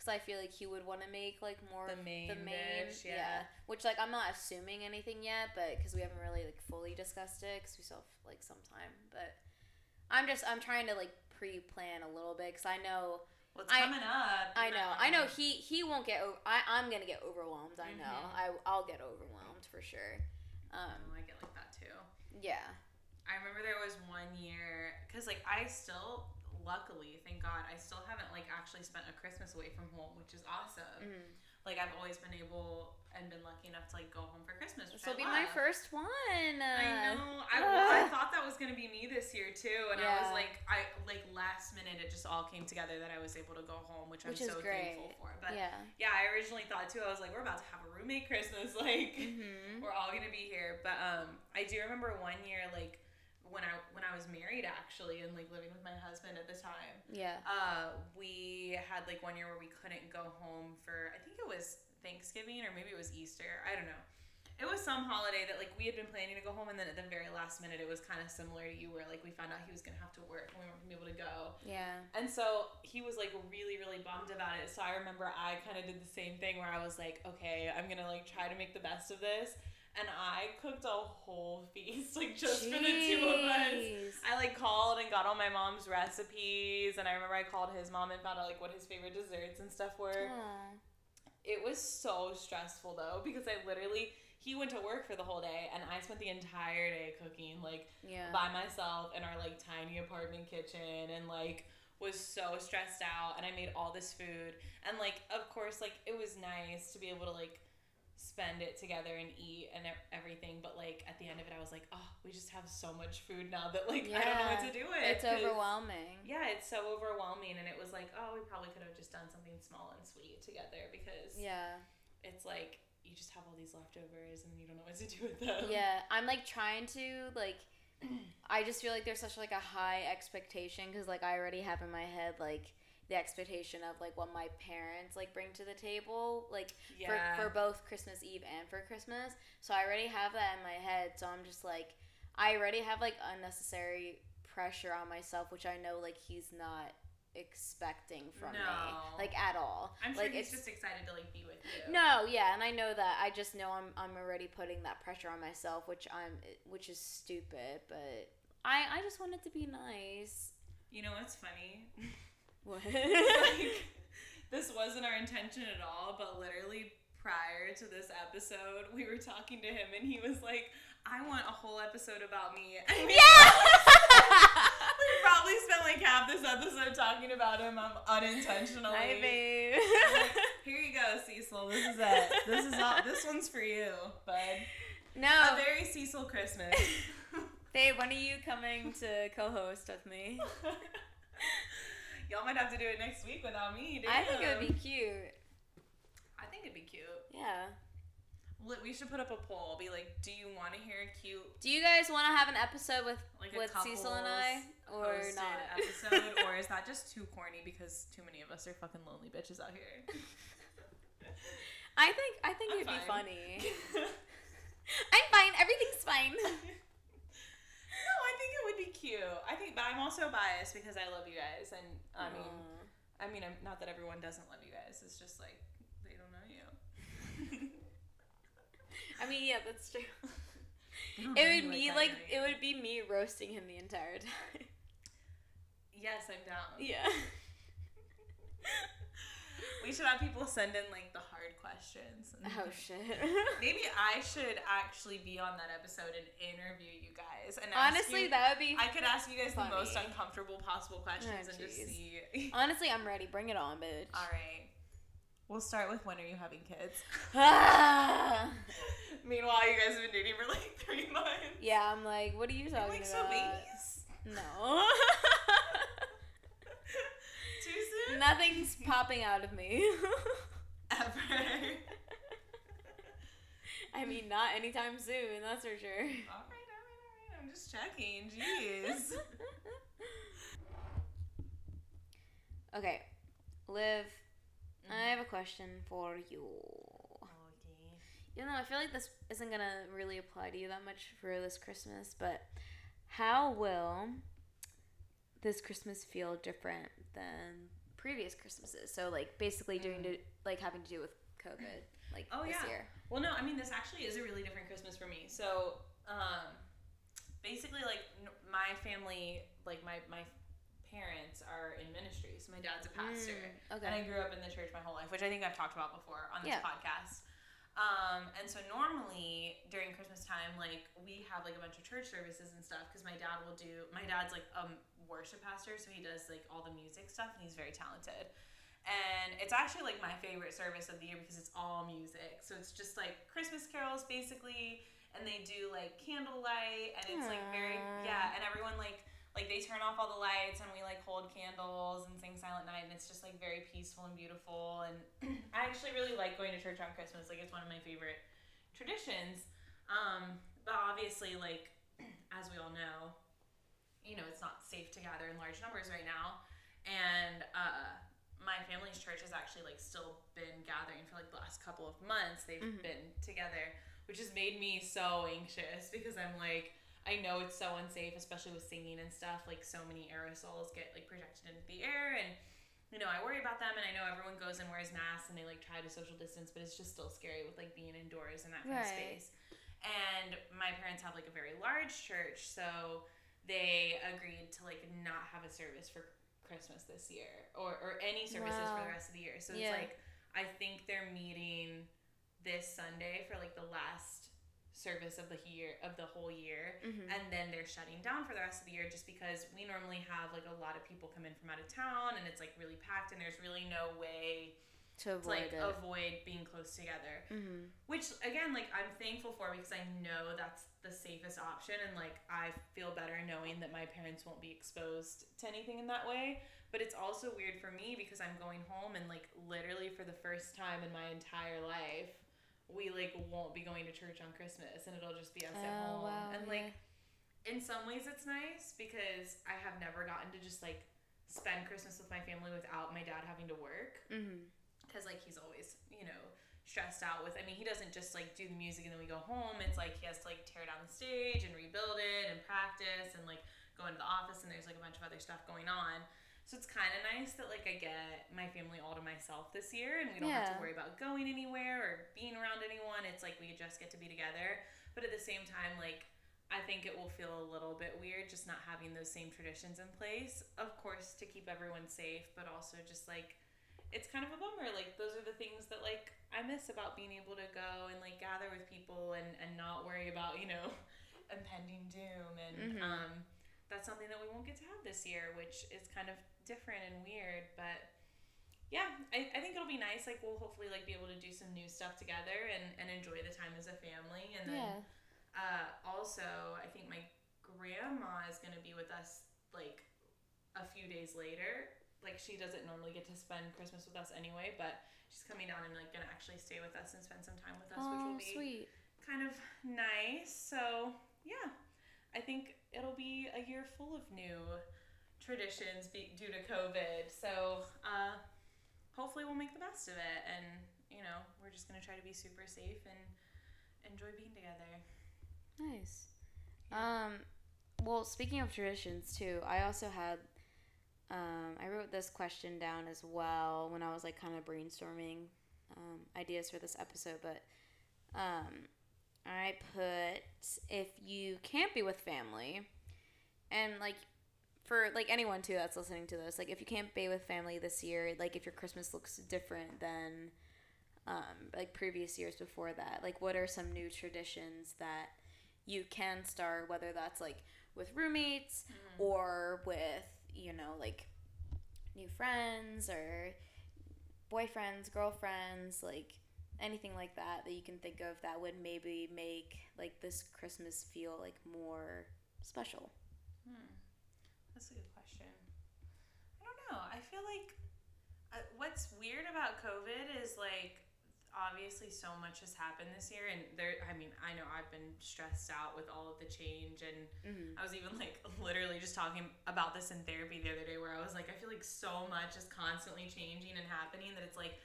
because I feel like he would want to make like more The main the main, dish, yeah. Which like I'm not assuming anything yet, but because we haven't really like fully discussed it because we still have like some time. But I'm just I'm trying to like pre-plan a little bit because I know What's I- coming up? I know I know he he won't get I I'm gonna get overwhelmed. I know Mhm. I I'll get overwhelmed for sure. Um, Oh, I get like that too. yeah. I remember there was one year because like I still, luckily, thank God, I still haven't like actually spent a Christmas away from home, which is awesome. Mhm. Like I've always been able and been lucky enough to like go home for Christmas. This will I be my first one. I know. I, well, I thought that was gonna be me this year too, and I was like, I like last minute, it just all came together that I was able to go home, which, Which I'm so great. thankful for. But yeah. yeah. I originally thought too. I was like, we're about to have a roommate Christmas, like Mm-hmm. we're all gonna be here. But um, I do remember one year like when I when I was married actually and like living with my husband at the time. Yeah. Uh, we had like one year where we couldn't go home for I think it was Thanksgiving or maybe it was Easter. I don't know. It was some holiday that like we had been planning to go home and then at the very last minute it was kind of similar to you where like we found out he was gonna have to work and we weren't gonna be able to go. Yeah. And so he was like really, really bummed about it. So I remember I kind of did the same thing where I was like, okay, I'm gonna like try to make the best of this. And I cooked a whole feast, like just for the two of us. I like called and got all my mom's recipes. And I remember I called his mom and found out like what his favorite desserts and stuff were. Aw. It was so stressful though because I literally, he went to work for the whole day and I spent the entire day cooking. Like, Yeah. by myself in our like tiny apartment kitchen and like was so stressed out and I made all this food and like of course like it was nice to be able to like spend it together and eat and everything but like at the end of it I was like oh we just have so much food now that like I don't know what to do with It's overwhelming. yeah it's so overwhelming and it was like oh we probably could have just done something small and sweet together because Yeah. it's like you just have all these leftovers and you don't know what to do with them Yeah. I'm like trying to like I just feel like there's such like a high expectation because like I already have in my head like the expectation of like what my parents like bring to the table like yeah for, for both Christmas Eve and for Christmas. So I already have that in my head. So I'm just like, I already have like unnecessary pressure on myself, which I know like he's not expecting from me, like at all. I'm sure like he's it's just excited to like be with you no, yeah, and I know that. I just know I'm I'm already putting that pressure on myself, which I'm which is stupid, but I I just want it to be nice. You know what's funny? What? like, this wasn't our intention at all, but literally prior to this episode, we were talking to him and he was like, I want a whole episode about me. Yeah. we probably spent like half this episode talking about him um, unintentionally. Hi, babe. Here you go, Cecil. This is it. This is all. This one's for you, bud. no, A very Cecil Christmas. babe. When are you coming to co-host with me? Y'all might have to do it next week without me. I think it would be cute. I think it'd be cute. Yeah. We should put up a poll. Be like, do you want to hear a cute Do you guys want to have an episode with like with Cecil and I, or not? episode, or is that just too corny because too many of us are fucking lonely bitches out here? I think I think I'm it'd be funny. I'm fine. Everything's fine. no, I think it would be cute. I think, but I'm also biased because I love you guys, and I mean, Aw. I mean, I'm, not that everyone doesn't love you guys. It's just like they don't know you. I mean, yeah, that's true. It would be I like it would be me roasting him the entire time. Yes, I'm down. Yeah. We should have people send in like the hard questions. and- Oh shit. Maybe I should actually be on that episode and interview you guys. And Honestly, you- that would be. I could ask you guys the most uncomfortable possible questions Oh, and just see. Honestly, I'm ready. Bring it on, bitch. All right. We'll start with when are you having kids? Meanwhile, you guys have been dating for like three months. yeah, I'm like, what are you You're talking like so about? babies. No. Nothing's popping out of me. Ever. I mean, not anytime soon. That's for sure. all right, all right, all right. I'm just checking. Jeez. okay, Liv, Mm-hmm. I have a question for you. Okay. You know, I feel like this isn't gonna really apply to you that much for this Christmas, but how will this Christmas feel different than previous Christmases? So, like, basically doing to like having to do with COVID, like Oh, this yeah. year. Well, no, I mean this actually is a really different Christmas for me. So, um, basically, like n- my family, like my my parents are in ministry. So my dad's a pastor, Mm, okay. and I grew up in the church my whole life, which I think I've talked about before on this Yeah. podcast. Um, and so normally during Christmas time, like we have like a bunch of church services and stuff because my dad will do. My dad's like a worship pastor, so he does like all the music stuff, and he's very talented. And it's actually like my favorite service of the year because it's all music. So it's just like Christmas carols basically, and they do like candlelight, and it's like very yeah, and everyone like like they turn off all the lights and we like hold candles and sing silent night and it's just like very peaceful and beautiful and i actually really like going to church on christmas like it's one of my favorite traditions um but obviously like as we all know you know, it's not safe to gather in large numbers right now. And uh, my family's church has actually like still been gathering for like the last couple of months. They've Mhm. been together, which has made me so anxious because I'm like, I know it's so unsafe, especially with singing and stuff. Like so many aerosols get like projected into the air, and you know I worry about them. And I know everyone goes and wears masks and they like try to social distance, but it's just still scary with like being indoors in that kind of space. And my parents have like a very large church, so they agreed to like not have a service for Christmas this year or, or any services for the rest of the year. So Yeah. it's like I think they're meeting this Sunday for like the last service of the year of the whole year Mhm. and then they're shutting down for the rest of the year just because we normally have like a lot of people come in from out of town and it's like really packed and there's really no way to avoid like it. avoid being close together mm-hmm. which again like i'm thankful for because i know that's the safest option and like i feel better knowing that my parents won't be exposed to anything in that way but it's also weird for me because i'm going home and like literally for the first time in my entire life we like won't be going to church on christmas and it'll just be us at Oh, home wow, and like in some ways it's nice because i have never gotten to just like spend christmas with my family without my dad having to work mm-hmm. Because like he's always you know stressed out with i mean he doesn't just like do the music and then we go home. It's like he has to like tear down the stage and rebuild it and practice and like go into the office and there's like a bunch of other stuff going on. So it's kind of nice that like i get my family all to myself this year and we don't have to worry about going anywhere or being around anyone. It's like we just get to be together. But at the same time like I think it will feel a little bit weird just not having those same traditions in place. Of course, to keep everyone safe, but also just like it's kind of a bummer. Like those are the things that like I miss about being able to go and like gather with people and and not worry about you know impending doom and Mhm. um that's something that we won't get to have this year, which is kind of different and weird, but yeah, I, I think it'll be nice. Like we'll hopefully like be able to do some new stuff together and, and enjoy the time as a family. And then yeah. uh, also, I think my grandma is gonna be with us like a few days later. Like she doesn't normally get to spend Christmas with us anyway, but she's coming down and like gonna actually stay with us and spend some time with us, which Oh, will be sweet. kind of nice. So yeah, I think it'll be a year full of new traditions be- due to COVID. So uh, hopefully we'll make the best of it, and you know we're just gonna try to be super safe and enjoy being together. Nice. Um, well, speaking of traditions too, I also had. Um, I wrote this question down as well when I was like kind of brainstorming um, ideas for this episode, but um, I put if you can't be with family, and like for like anyone too that's listening to this, like if you can't be with family this year, like if your Christmas looks different than um, like previous years before that, like what are some new traditions that you can start, whether that's like with roommates or with, you know, like new friends or boyfriends, girlfriends, like anything like that that you can think of that would maybe make like this Christmas feel like more special. Hmm. That's a good question. I don't know. I feel like uh, what's weird about COVID is like obviously so much has happened this year, and there. I mean, I know I've been stressed out with all of the change, and Mm-hmm. I was even like literally just talking about this in therapy the other day, where I was like, I feel like so much is constantly changing and happening that it's like.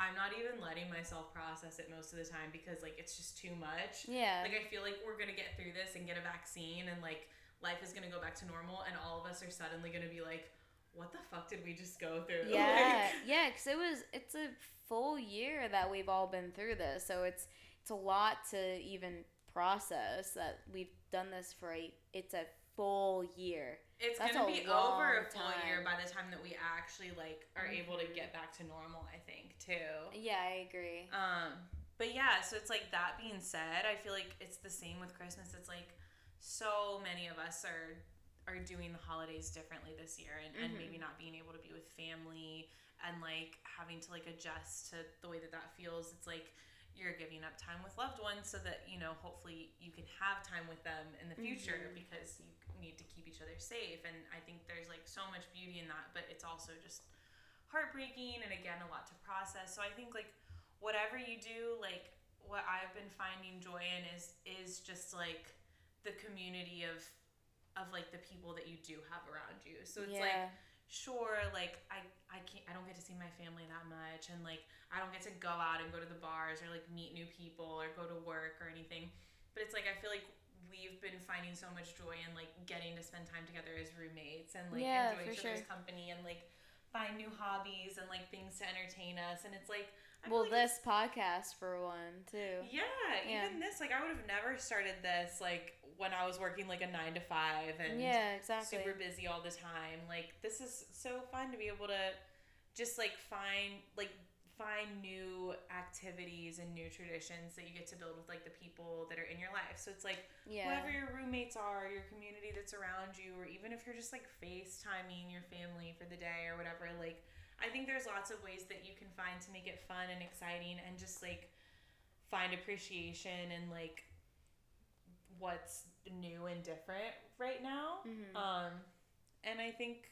I'm not even letting myself process it most of the time because like it's just too much. Yeah. Like I feel like we're gonna get through this and get a vaccine and like life is gonna go back to normal and all of us are suddenly gonna be like, what the fuck did we just go through? yeah, Like, yeah, because it was it's a full year that we've all been through this, so it's it's a lot to even process that we've done this for a it's a full year. it's That's gonna be over a full year by the time that we actually like are able to get back to normal. I think too. Yeah, I agree. Um, but yeah, so it's like that being said, I feel like it's the same with Christmas. It's like so many of us are are doing the holidays differently this year and, and Mhm. maybe not being able to be with family and like having to like adjust to the way that that feels. It's like you're giving up time with loved ones so that you know hopefully you can have time with them in the future Mhm. because you need to keep each other safe and i think there's like so much beauty in that but it's also just heartbreaking and again a lot to process so i think like whatever you do like what i've been finding joy in is is just like the community of of like the people that you do have around you. So it's yeah. like sure like I I can't I don't get to see my family that much and like I don't get to go out and go to the bars or like meet new people or go to work or anything. But it's like I feel like we've been finding so much joy in like getting to spend time together as roommates and like Yeah, enjoy each other's sure. company and like find new hobbies and like things to entertain us and it's like I well, like this podcast for one too. yeah, Yeah. even this, like I would have never started this like when I was working like a nine to five and Yeah, exactly. super busy all the time. Like this is so fun to be able to just like find like find new activities and new traditions that you get to build with like the people that are in your life. So it's like yeah. whoever your roommates are, your community that's around you, or even if you're just like FaceTiming your family for the day or whatever, like I think there's lots of ways that you can find to make it fun and exciting and just like find appreciation and like what's new and different right now. Mhm. Um, and I think,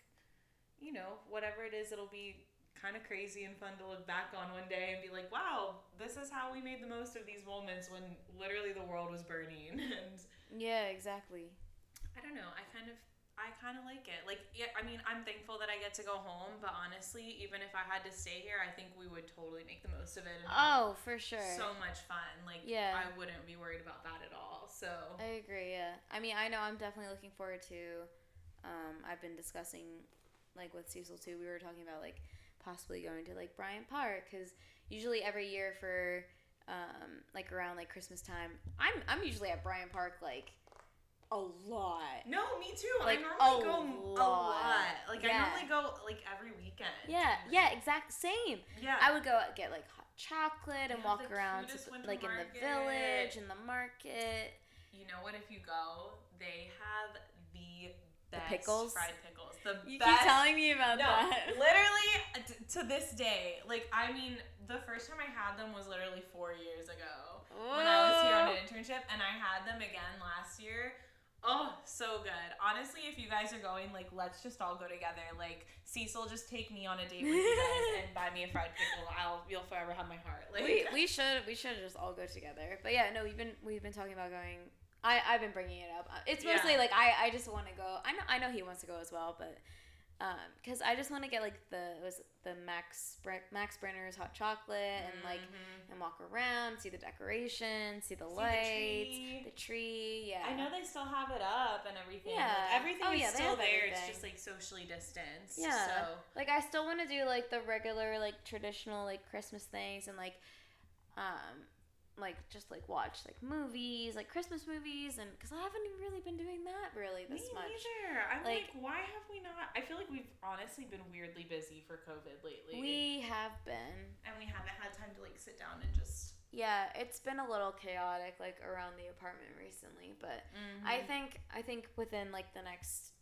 you know, whatever it is, it'll be kind of crazy and fun to look back on one day and be like, wow, this is how we made the most of these moments when literally the world was burning. And yeah, exactly. I don't know, I kind of. I kind of like it. Like, yeah, I mean, I'm thankful that I get to go home, but honestly, even if I had to stay here, I think we would totally make the most of it. Oh, for sure. so much fun. Like, Yeah. I wouldn't be worried about that at all. So, I agree. Yeah. I mean, I know I'm definitely looking forward to. Um, I've been discussing, like with Cecil too. We were talking about like possibly going to like Bryant Park because usually every year for, um, like around like Christmas time, I'm I'm usually at Bryant Park like a lot. No, me too. Like, I normally a go a lot. lot. Like Yeah. I normally go like every weekend. Yeah. Yeah. Exact same. Yeah. I would go get like hot chocolate and have walk around to, like in the village in the market. you know what? If you go, they have the The best pickles? fried pickles. The You best. keep telling me about no, that. literally uh, t- to this day. Like I mean, the first time I had them was literally four years ago when I was here on an internship, and I had them again last year. Oh, so good. Honestly, if you guys are going, like, let's just all go together. Like, Cecil, just take me on a date with you guys and buy me a fried pickle. I'll, you'll forever have my heart. Like, we, we should we should just all go together. But yeah, no, we've been we've been talking about going. I I've been bringing it up. Uh, It's mostly Yeah. like I I just want to go. I know I know he wants to go as well, but um, cause I just want to get like the it was the Max Br- Max Brenner's hot chocolate and like Mhm. and walk around, see the decorations, see the See the lights, tree. the tree. Yeah, I know they still have it up and everything. Yeah. Like, everything Oh, is yeah, still there. It's just like socially distanced. Yeah. So Like I still want to do like the regular like traditional like Christmas things and like um like just like watch like movies like Christmas movies and because I haven't really been doing that really this me much. neither. I'm like, Like- why have we not? I feel like we've honestly been weirdly busy for COVID lately. We have been. and we haven't had time to like sit down and just. Yeah, it's been a little chaotic like around the apartment recently, but Mm-hmm. I think I think within like the next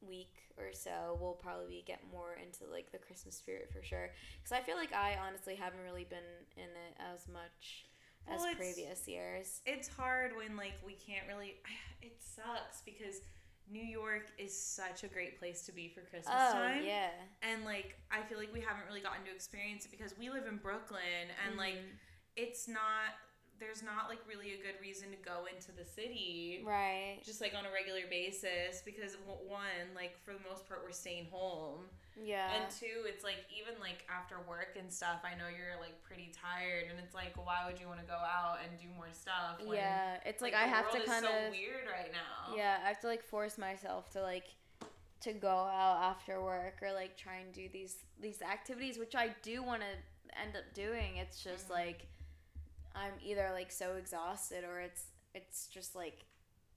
week or so we'll probably get more into like the Christmas spirit for sure. Because I feel like I honestly haven't really been in it as much as Well, previous years. it's hard when like we can't really. It sucks because New York is such a great place to be for Christmas Oh time. yeah, And like I feel like we haven't really gotten to experience it because we live in Brooklyn and like Mhm. it's not there's not like really a good reason to go into the city right. just like on a regular basis because one like for the most part we're staying home Yeah. and two it's like even like after work and stuff i know you're like pretty tired and it's like why would you want to go out and do more stuff when, yeah, it's like, the I have to kind so of weird right now yeah, I have to like force myself to like to go out after work or like try and do these these activities which I do want to end up doing. It's just Mhm. like I'm either like so exhausted or it's it's just like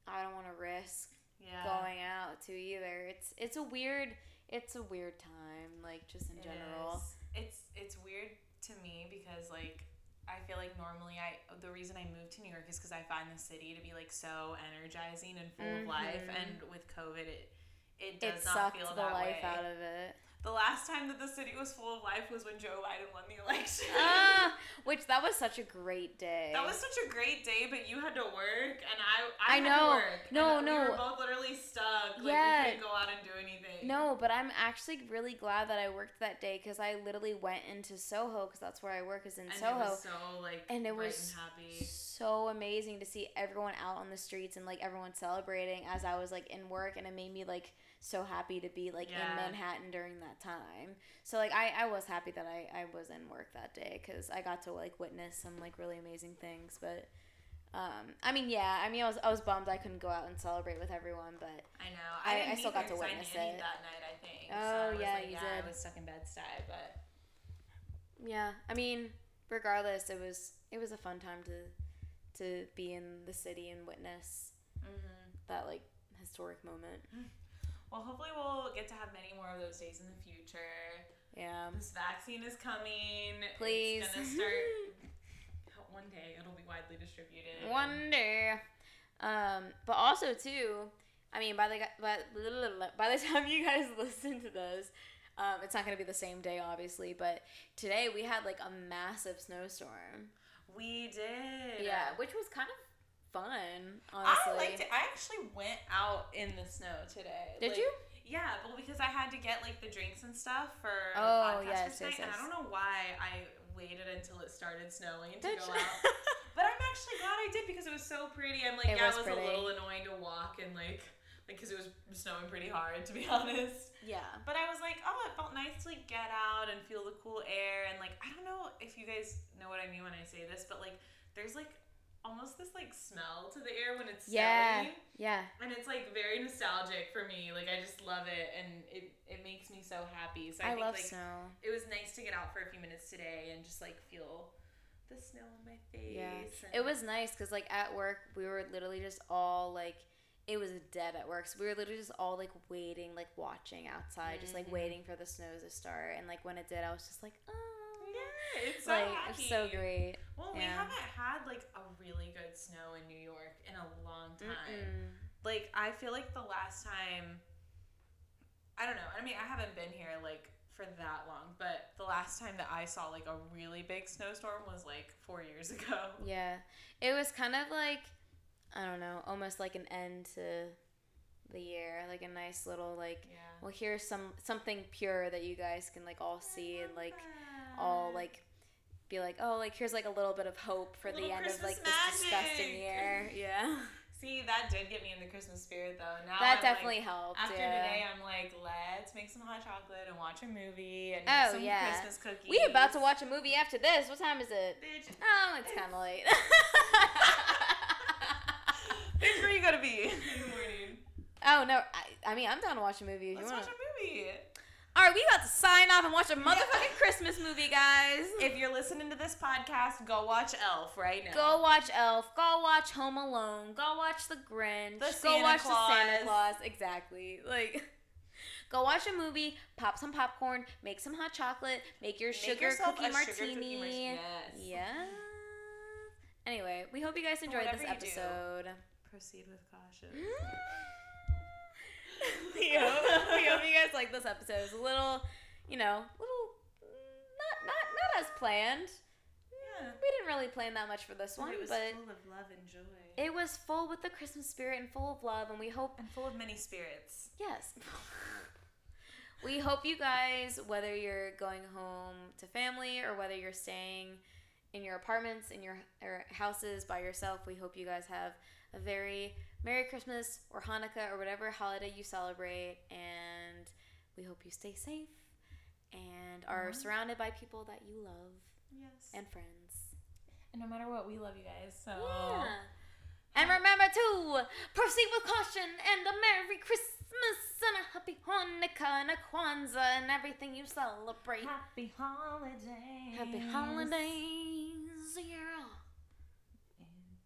I don't want to risk yeah going out to either. It's it's a weird it's a weird time like just in It general. is. It's it's weird to me because like I feel like normally I the reason I moved to New York is because I find the city to be like so energizing and full of life, Mhm. and with COVID, it it It does not sucked feel the that life way. out of it. The last time that the city was full of life was when Joe Biden won the election. ah, Which that was such a great day. That was such a great day, but you had to work, and I I, I had know. to work. No, no. We were both literally stuck. Like Yeah. we couldn't go out and do anything. No, but I'm actually really glad that I worked that day because I literally went into Soho because that's where I work is in And Soho. it was so like and it was and happy. so amazing to see everyone out on the streets and like everyone celebrating as I was like in work and it made me like so happy to be like Yeah. in Manhattan during that time. So like I, I was happy that I, I was in work that day because I got to like witness some like really amazing things. But um, I mean yeah, I mean I was I was bummed I couldn't go out and celebrate with everyone, but I know. I- didn't I still got to witness I it. that night. I think. Oh, so I yeah, like, you yeah, did. I was stuck in Bed but yeah, I mean regardless, it was it was a fun time to to be in the city and witness mm-hmm. that like historic moment. well, hopefully we'll get to have many more of those days in the future. Yeah. This vaccine is coming. Please. It's gonna start. One day it'll be widely distributed. One day. Um, but also too, I mean, by the by, by the time you guys listen to this, um, it's not gonna be the same day, obviously. But today we had like a massive snowstorm. We did. Yeah, which was kind of fun, I honestly. liked it. I actually went out in the snow today. Did Like, you? Yeah, well, because I had to get like the drinks and stuff for Oh, podcast yes, tonight, yes, and I don't know why I waited until it started snowing to Did go you? out. But I'm actually glad I did because it was so pretty. I'm like, It yeah, was it was pretty. a little annoying to walk and like, like because it was snowing pretty hard to be honest. yeah. But I was like, oh, it felt nice to like get out and feel the cool air and like I don't know if you guys know what I mean when I say this, but like there's like almost this like smell to the air when it's Yeah. snowing. Yeah. And it's like very nostalgic for me. Like I just love it and it, it makes me so happy. So I, I, think love like snow. it was nice to get out for a few minutes today and just like feel the snow on my face. Yeah. It was nice because like at work we were literally just all like it was dead at work. So we were literally just all like waiting, like watching outside, just like Mhm. waiting for the snow to start. And like when it did, I was just like, oh, Yeah, it's so like happy. it's so great. Well, we haven't had like really good snow in New York in a long time. Mm-mm. Like I feel like the last time I don't know. I mean, I haven't been here like for that long, but the last time that I saw like a really big snowstorm was like 4 years ago. Yeah, it was kind of like I don't know, almost like an end to the year, like a nice little like. Yeah. Well, here's some something pure that you guys can like all see and like all like be like, oh, like here's like a little bit of hope for the Little end of like Christmas this disgusting year. Yeah, See, that did get me in the Christmas spirit though. Now that I'm, definitely like, helped. After yeah. today, I'm like, let's make some hot chocolate and watch a movie and Oh, make some yeah. Christmas cookies. we about to watch a movie after this. What time is it? Bitch, Oh, it's kind of late. bitch, where you gonna be in the morning? oh no, I, I mean I'm down to watch a movie if Let's you want. watch a movie. All right, we about to sign off and watch a motherfucking Christmas movie, guys. If you're listening to this podcast, go watch Elf right now. Go watch Elf. Go watch Home Alone. Go watch The Grinch. The go Santa watch The Santa Claus. Claus. Exactly. Like, go watch a movie. Pop some popcorn. Make some hot chocolate. Make your Make sugar yourself cookie a martini. sugar cookie martini. Yes. Yeah. Anyway, we hope you guys enjoyed this whatever you do. episode. Proceed with caution. Mm. we, hope, we hope you guys like this episode. It's a little, you know, little not not not as planned. Yeah. We didn't really plan that much for this one, But it was but full of love and joy. it was full with the Christmas spirit and full of love, and we hope and full of many spirits. Yes. we hope you guys, whether you're going home to family or whether you're staying in your apartments, in your or houses by yourself, we hope you guys have a very Merry Christmas or Hanukkah or whatever holiday you celebrate. And we hope you stay safe and are Mhm. surrounded by people that you love Yes. and friends. And no matter what, we love you guys. So Yeah. And remember to proceed with caution and a Merry Christmas and a Happy Hanukkah and a Kwanzaa and everything you celebrate. happy holidays. Happy holidays, yeah. And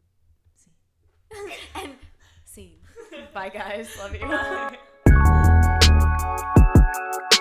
see. and Scene. Bye, guys. Love you.